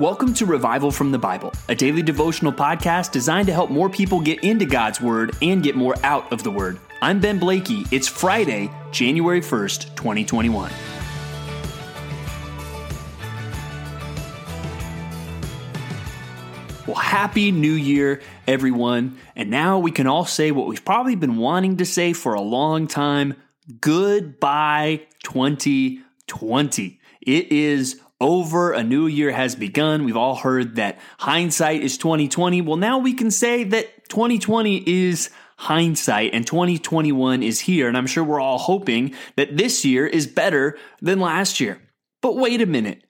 Welcome to Revival from the Bible, a daily devotional podcast designed to help more people get into God's Word and get more out of the Word. I'm Ben Blakey. It's Friday, January 1st, 2021. Well, Happy New Year, everyone. And now we can all say what we've probably been wanting to say for a long time goodbye 2020. It is over. A new year has begun. We've all heard that hindsight is 2020. Well, now we can say that 2020 is hindsight and 2021 is here. And I'm sure we're all hoping that this year is better than last year. But wait a minute.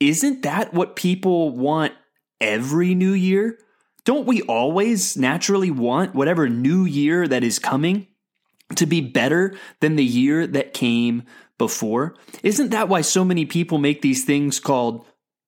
Isn't that what people want every new year? Don't we always naturally want whatever new year that is coming to be better than the year that came before. Isn't that why so many people make these things called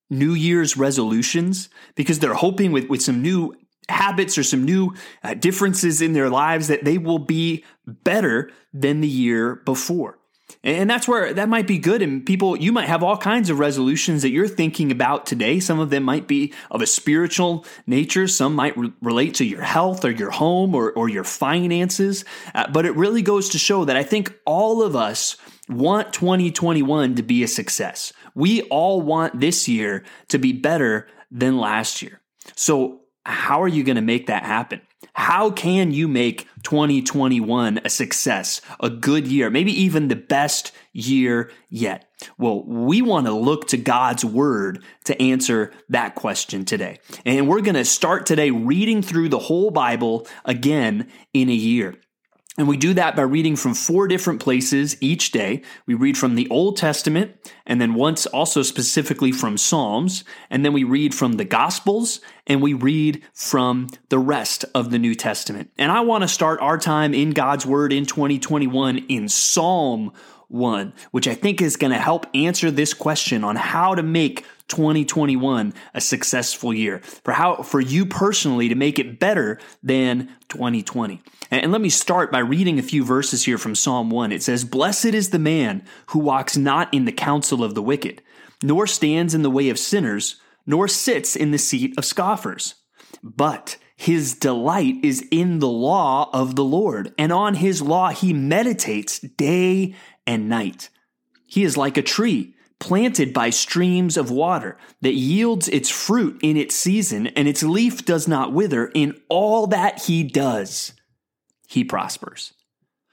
New Year's resolutions? Because they're hoping with, with some new habits or some new uh, differences in their lives that they will be better than the year before. And that's where that might be good. And people, you might have all kinds of resolutions that you're thinking about today. Some of them might be of a spiritual nature. Some might re- relate to your health or your home or, or your finances. Uh, but it really goes to show that I think all of us want 2021 to be a success. We all want this year to be better than last year. So, how are you going to make that happen? How can you make 2021 a success, a good year, maybe even the best year yet? Well, we want to look to God's word to answer that question today. And we're going to start today reading through the whole Bible again in a year. And we do that by reading from four different places each day. We read from the Old Testament, and then once also specifically from Psalms, and then we read from the Gospels, and we read from the rest of the New Testament. And I want to start our time in God's Word in 2021 in Psalm 1, which I think is going to help answer this question on how to make 2021 a successful year. For how for you personally to make it better than 2020 and let me start by reading a few verses here from psalm 1 it says blessed is the man who walks not in the counsel of the wicked nor stands in the way of sinners nor sits in the seat of scoffers. But his delight is in the law of the Lord, and on his law he meditates day and night. He is like a tree planted by streams of water, that yields its fruit in its season, and its leaf does not wither. In all that he does, he prospers.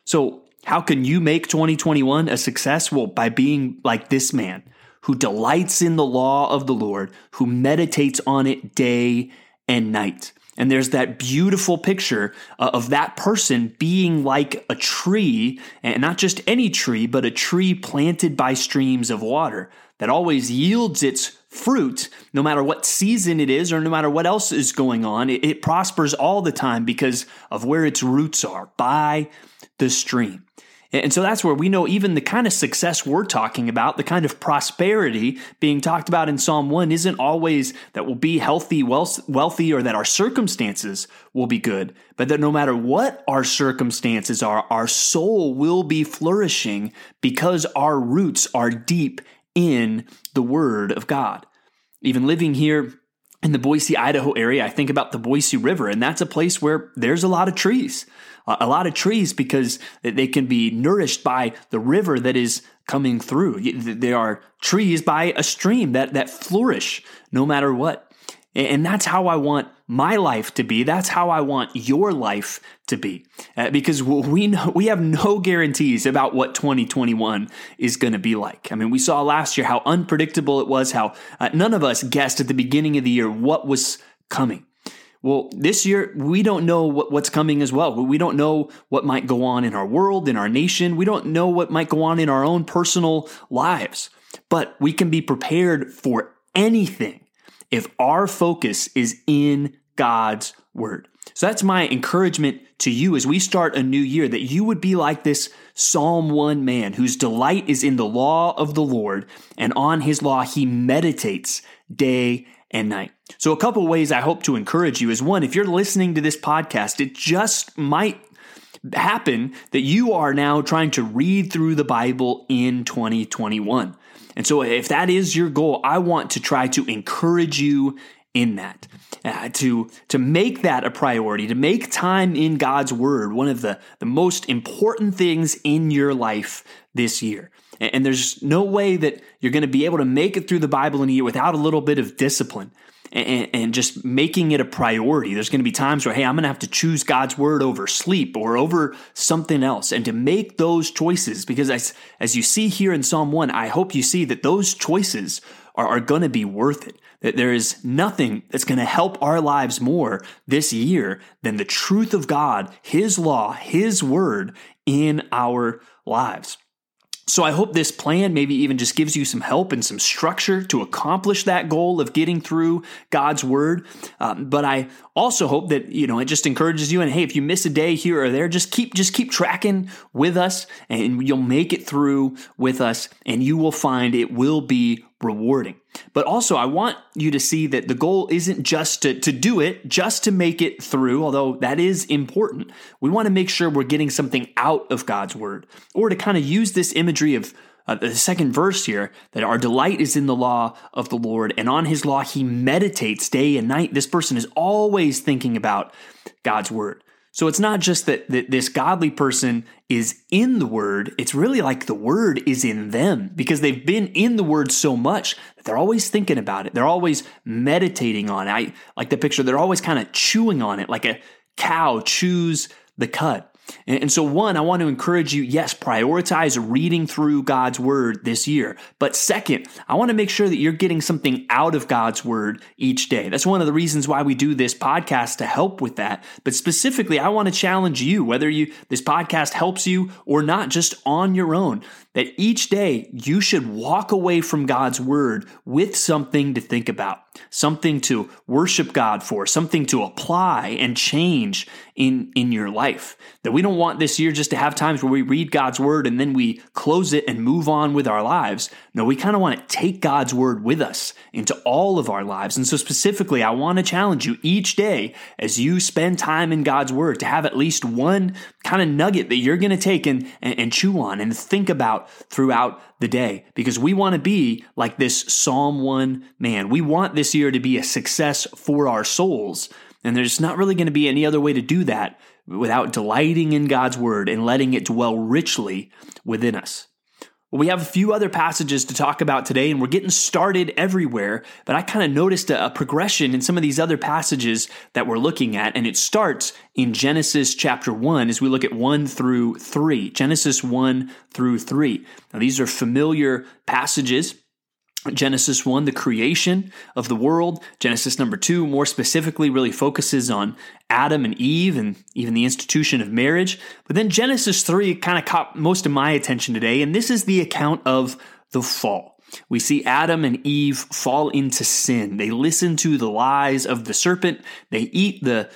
So, how can you make 2021 a success? Well, by being like this man who delights in the law of the Lord, who meditates on it day and night. And there's that beautiful picture uh, of that person being like a tree, and not just any tree, but a tree planted by streams of water that always yields its fruit no matter what season it is or no matter what else is going on. It, it prospers all the time because of where its roots are by the stream. And so that's where we know even the kind of success we're talking about, the kind of prosperity being talked about in Psalm 1 isn't always that we'll be healthy, wealthy, or that our circumstances will be good, but that no matter what our circumstances are, our soul will be flourishing because our roots are deep in the Word of God. Even living here in the Boise, Idaho area, I think about the Boise River, and that's a place where there's a lot of trees. A lot of trees because they can be nourished by the river that is coming through. They are trees by a stream that, that flourish no matter what. And that's how I want my life to be. That's how I want your life to be. Uh, because we know we have no guarantees about what 2021 is going to be like. I mean, we saw last year how unpredictable it was, how uh, none of us guessed at the beginning of the year what was coming. Well, this year, we don't know what, what's coming as well. We don't know what might go on in our world, in our nation. We don't know what might go on in our own personal lives. But we can be prepared for anything if our focus is in God's word. So that's my encouragement to you as we start a new year that you would be like this Psalm 1 man whose delight is in the law of the Lord, and on his law he meditates day and night. So, a couple ways I hope to encourage you is one, if you're listening to this podcast, it just might happen that you are now trying to read through the Bible in 2021. And so, if that is your goal, I want to try to encourage you in that. Uh, to to make that a priority, to make time in God's Word one of the, the most important things in your life this year. And, and there's no way that you're going to be able to make it through the Bible in a year without a little bit of discipline and, and, just making it a priority. There's going to be times where, hey, I'm going to have to choose God's word over sleep or over something else. And to make those choices, because as, as you see here in Psalm 1, I hope you see that those choices are, are going to be worth it. That there is nothing that's going to help our lives more this year than the truth of God, His law, His word in our lives. So I hope this plan maybe even just gives you some help and some structure to accomplish that goal of getting through God's word. Um, but I also hope that you know it just encourages you. And hey, if you miss a day here or there, just keep just keep tracking with us, and you'll make it through with us, and you will find it will be rewarding. But also, I want you to see that the goal isn't just to, to do it, just to make it through, although that is important. We want to make sure we're getting something out of God's word, or to kind of use this imagery of uh, the second verse here that our delight is in the law of the Lord, and on his law he meditates day and night. This person is always thinking about God's word. So it's not just that, that this godly person is in the word, it's really like the word is in them because they've been in the word so much that they're always thinking about it. They're always meditating on it. I like the picture, they're always kind of chewing on it like a cow chews the cud. And so, one, I want to encourage you yes, prioritize reading through God's word this year. But second, I want to make sure that you're getting something out of God's word each day. That's one of the reasons why we do this podcast to help with that. But specifically, I want to challenge you, whether you this podcast helps you or not, just on your own, that each day you should walk away from God's word with something to think about, something to worship God for, something to apply and change in, in your life. That we don't want this year just to have times where we read God's word and then we close it and move on with our lives. No, we kind of want to take God's word with us into all of our lives. And so specifically, I want to challenge you each day as you spend time in God's word to have at least one kind of nugget that you're going to take and, and, and chew on and think about throughout the day because we want to be like this Psalm 1 man. We want this year to be a success for our souls. And there's not really going to be any other way to do that without delighting in God's word and letting it dwell richly within us. Well, we have a few other passages to talk about today, and we're getting started everywhere. But I kind of noticed a, a, progression in some of these other passages that we're looking at, and it starts in Genesis chapter 1 as we look at 1 through 3. Genesis 1 through 3. Now, these are familiar passages. Genesis 1, the creation of the world. Genesis number 2, more specifically, really focuses on Adam and Eve and even the institution of marriage. But then Genesis 3 kind of caught most of my attention today, and this is the account of the fall. We see Adam and Eve fall into sin. They listen to the lies of the serpent. They eat the,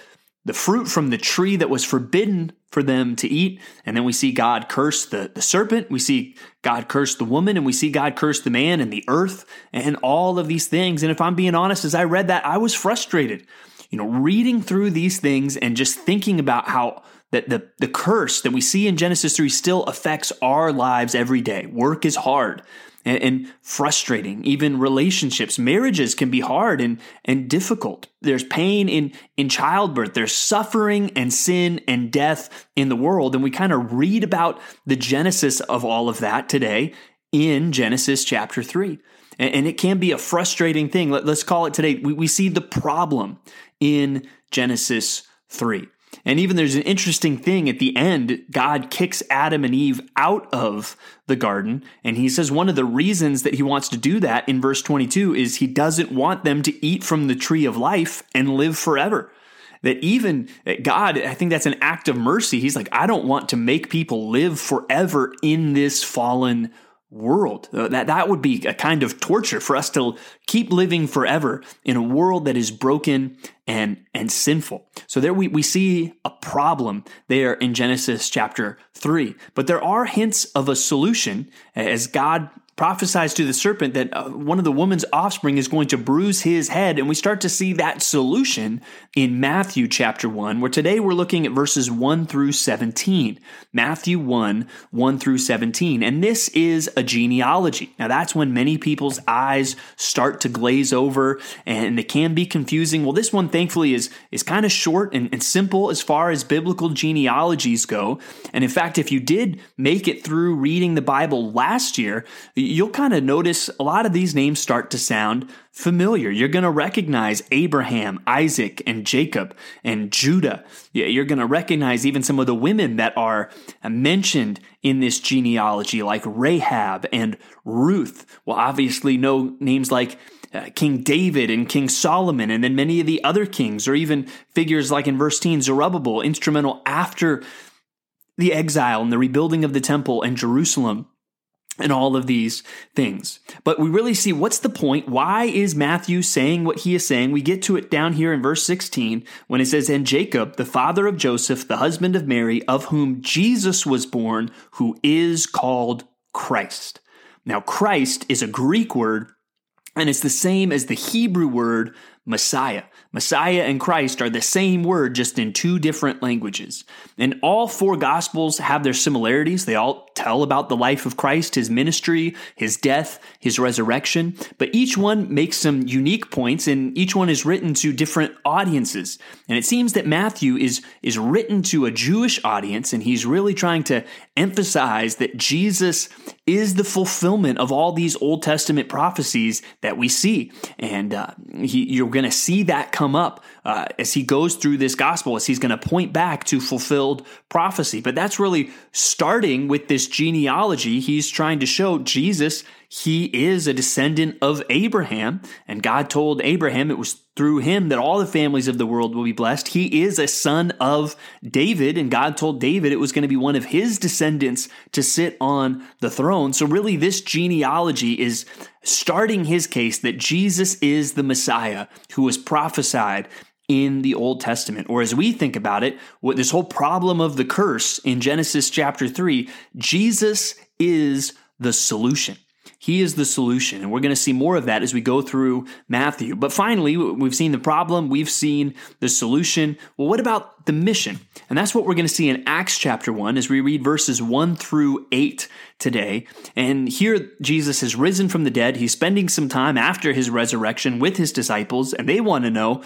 the fruit from the tree that was forbidden for them to eat. And then we see God curse the, the serpent, we see God curse the woman, and we see God curse the man and the earth and all of these things. And if I'm being honest, as I read that, I was frustrated. You know, reading through these things and just thinking about how that the, the curse that we see in Genesis 3 still affects our lives every day. Work is hard and, and, frustrating. Even relationships, marriages can be hard and, and difficult. There's pain in, in childbirth. There's suffering and sin and death in the world. And we kind of read about the genesis of all of that today in Genesis chapter 3. And, and it can be a frustrating thing. Let, us call it today. We, we see the problem in Genesis 3. And even there's an interesting thing at the end. God kicks Adam and Eve out of the garden. And he says one of the reasons that he wants to do that in verse 22 is he doesn't want them to eat from the tree of life and live forever. That even God, I think that's an act of mercy. He's like, I don't want to make people live forever in this fallen world. Uh, that, that would be a kind of torture for us to keep living forever in a world that is broken and, and sinful. So there we, we see a problem there in Genesis chapter 3. But there are hints of a solution as God prophesies to the serpent that uh, one of the woman's offspring is going to bruise his head. And we start to see that solution in Matthew chapter 1, where today we're looking at verses 1 through 17. Matthew 1, 1 through 17. And this is a genealogy. Now, that's when many people's eyes start to glaze over and it can be confusing. Well, this one, thankfully, is, is kind of short and, and simple as far as biblical genealogies go. And in fact, if you did make it through reading the Bible last year, you'll kind of notice a lot of these names start to sound familiar. You're going to recognize Abraham, Isaac, and Jacob, and Judah. You're going to recognize even some of the women that are mentioned in this genealogy, like Rahab and Ruth. Well, obviously, know names like uh, King David and King Solomon, and then many of the other kings, or even figures like in verse 10, Zerubbabel, instrumental after the exile and the rebuilding of the temple and Jerusalem and all of these things. But we really see what's the point? Why is Matthew saying what he is saying? We get to it down here in verse 16 when it says, And Jacob, the father of Joseph, the husband of Mary, of whom Jesus was born, who is called Christ. Now, Christ is a Greek word, and it's the same as the Hebrew word Messiah. Messiah and Christ are the same word, just in two different languages. And all four Gospels have their similarities. They all tell about the life of Christ, his ministry, his death, his resurrection. But each one makes some unique points, and each one is written to different audiences. And it seems that Matthew is, is written to a Jewish audience, and he's really trying to emphasize that Jesus is the fulfillment of all these Old Testament prophecies that we see. And uh, he, you're going to see that come up uh, as he goes through this gospel, as he's going to point back to fulfilled prophecy. But that's really starting with this genealogy. He's trying to show Jesus, he is a descendant of Abraham. And God told Abraham it was through him that all the families of the world will be blessed. He is a son of David, and God told David it was going to be one of his descendants to sit on the throne. So, really, this genealogy is starting his case that Jesus is the Messiah who was prophesied in the Old Testament. Or as we think about it, this whole problem of the curse in Genesis chapter 3, Jesus is the solution. He is the solution. And we're going to see more of that as we go through Matthew. But finally, we've seen the problem, we've seen the solution. Well, what about the mission? And that's what we're going to see in Acts chapter 1 as we read verses 1 through 8 today. And here, Jesus has risen from the dead. He's spending some time after his resurrection with his disciples, and they want to know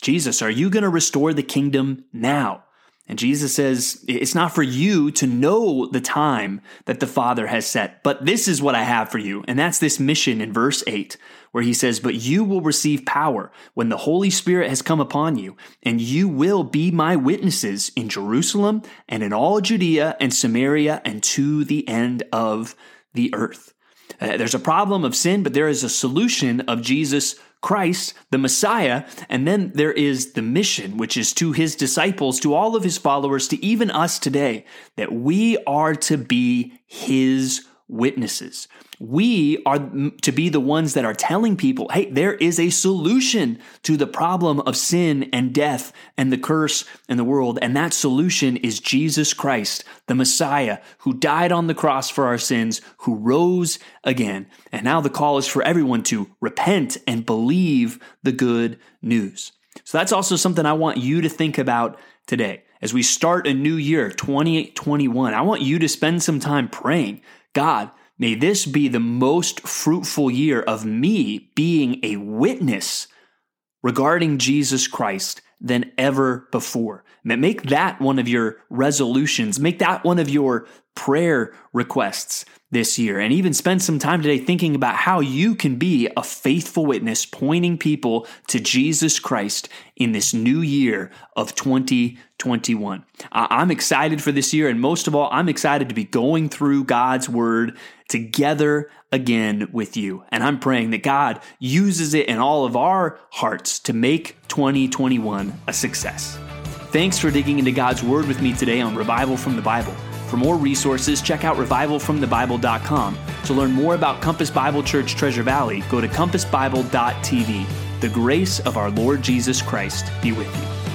Jesus, are you going to restore the kingdom now? And Jesus says, It's not for you to know the time that the Father has set, but this is what I have for you. And that's this mission in verse 8, where he says, But you will receive power when the Holy Spirit has come upon you, and you will be my witnesses in Jerusalem and in all Judea and Samaria and to the end of the earth. Uh, there's a problem of sin, but there is a solution of Jesus Christ, the Messiah, and then there is the mission, which is to his disciples, to all of his followers, to even us today, that we are to be his witnesses. We are to be the ones that are telling people, hey, there is a solution to the problem of sin and death and the curse in the world. And that solution is Jesus Christ, the Messiah, who died on the cross for our sins, who rose again. And now the call is for everyone to repent and believe the good news. So that's also something I want you to think about today. As we start a new year, 2021, I want you to spend some time praying God, may this be the most fruitful year of me being a witness regarding Jesus Christ than ever before. Make that one of your resolutions. Make that one of your prayer requests this year and even spend some time today thinking about how you can be a faithful witness pointing people to Jesus Christ in this new year of 2021. I'm excited for this year and most of all, I'm excited to be going through God's word together again with you. And I'm praying that God uses it in all of our hearts to make 2021 a success. Thanks for digging into God's word with me today on Revival from the Bible. For more resources, check out revivalfromthebible.com. To learn more about Compass Bible Church Treasure Valley, go to compassbible.tv. The grace of our Lord Jesus Christ be with you.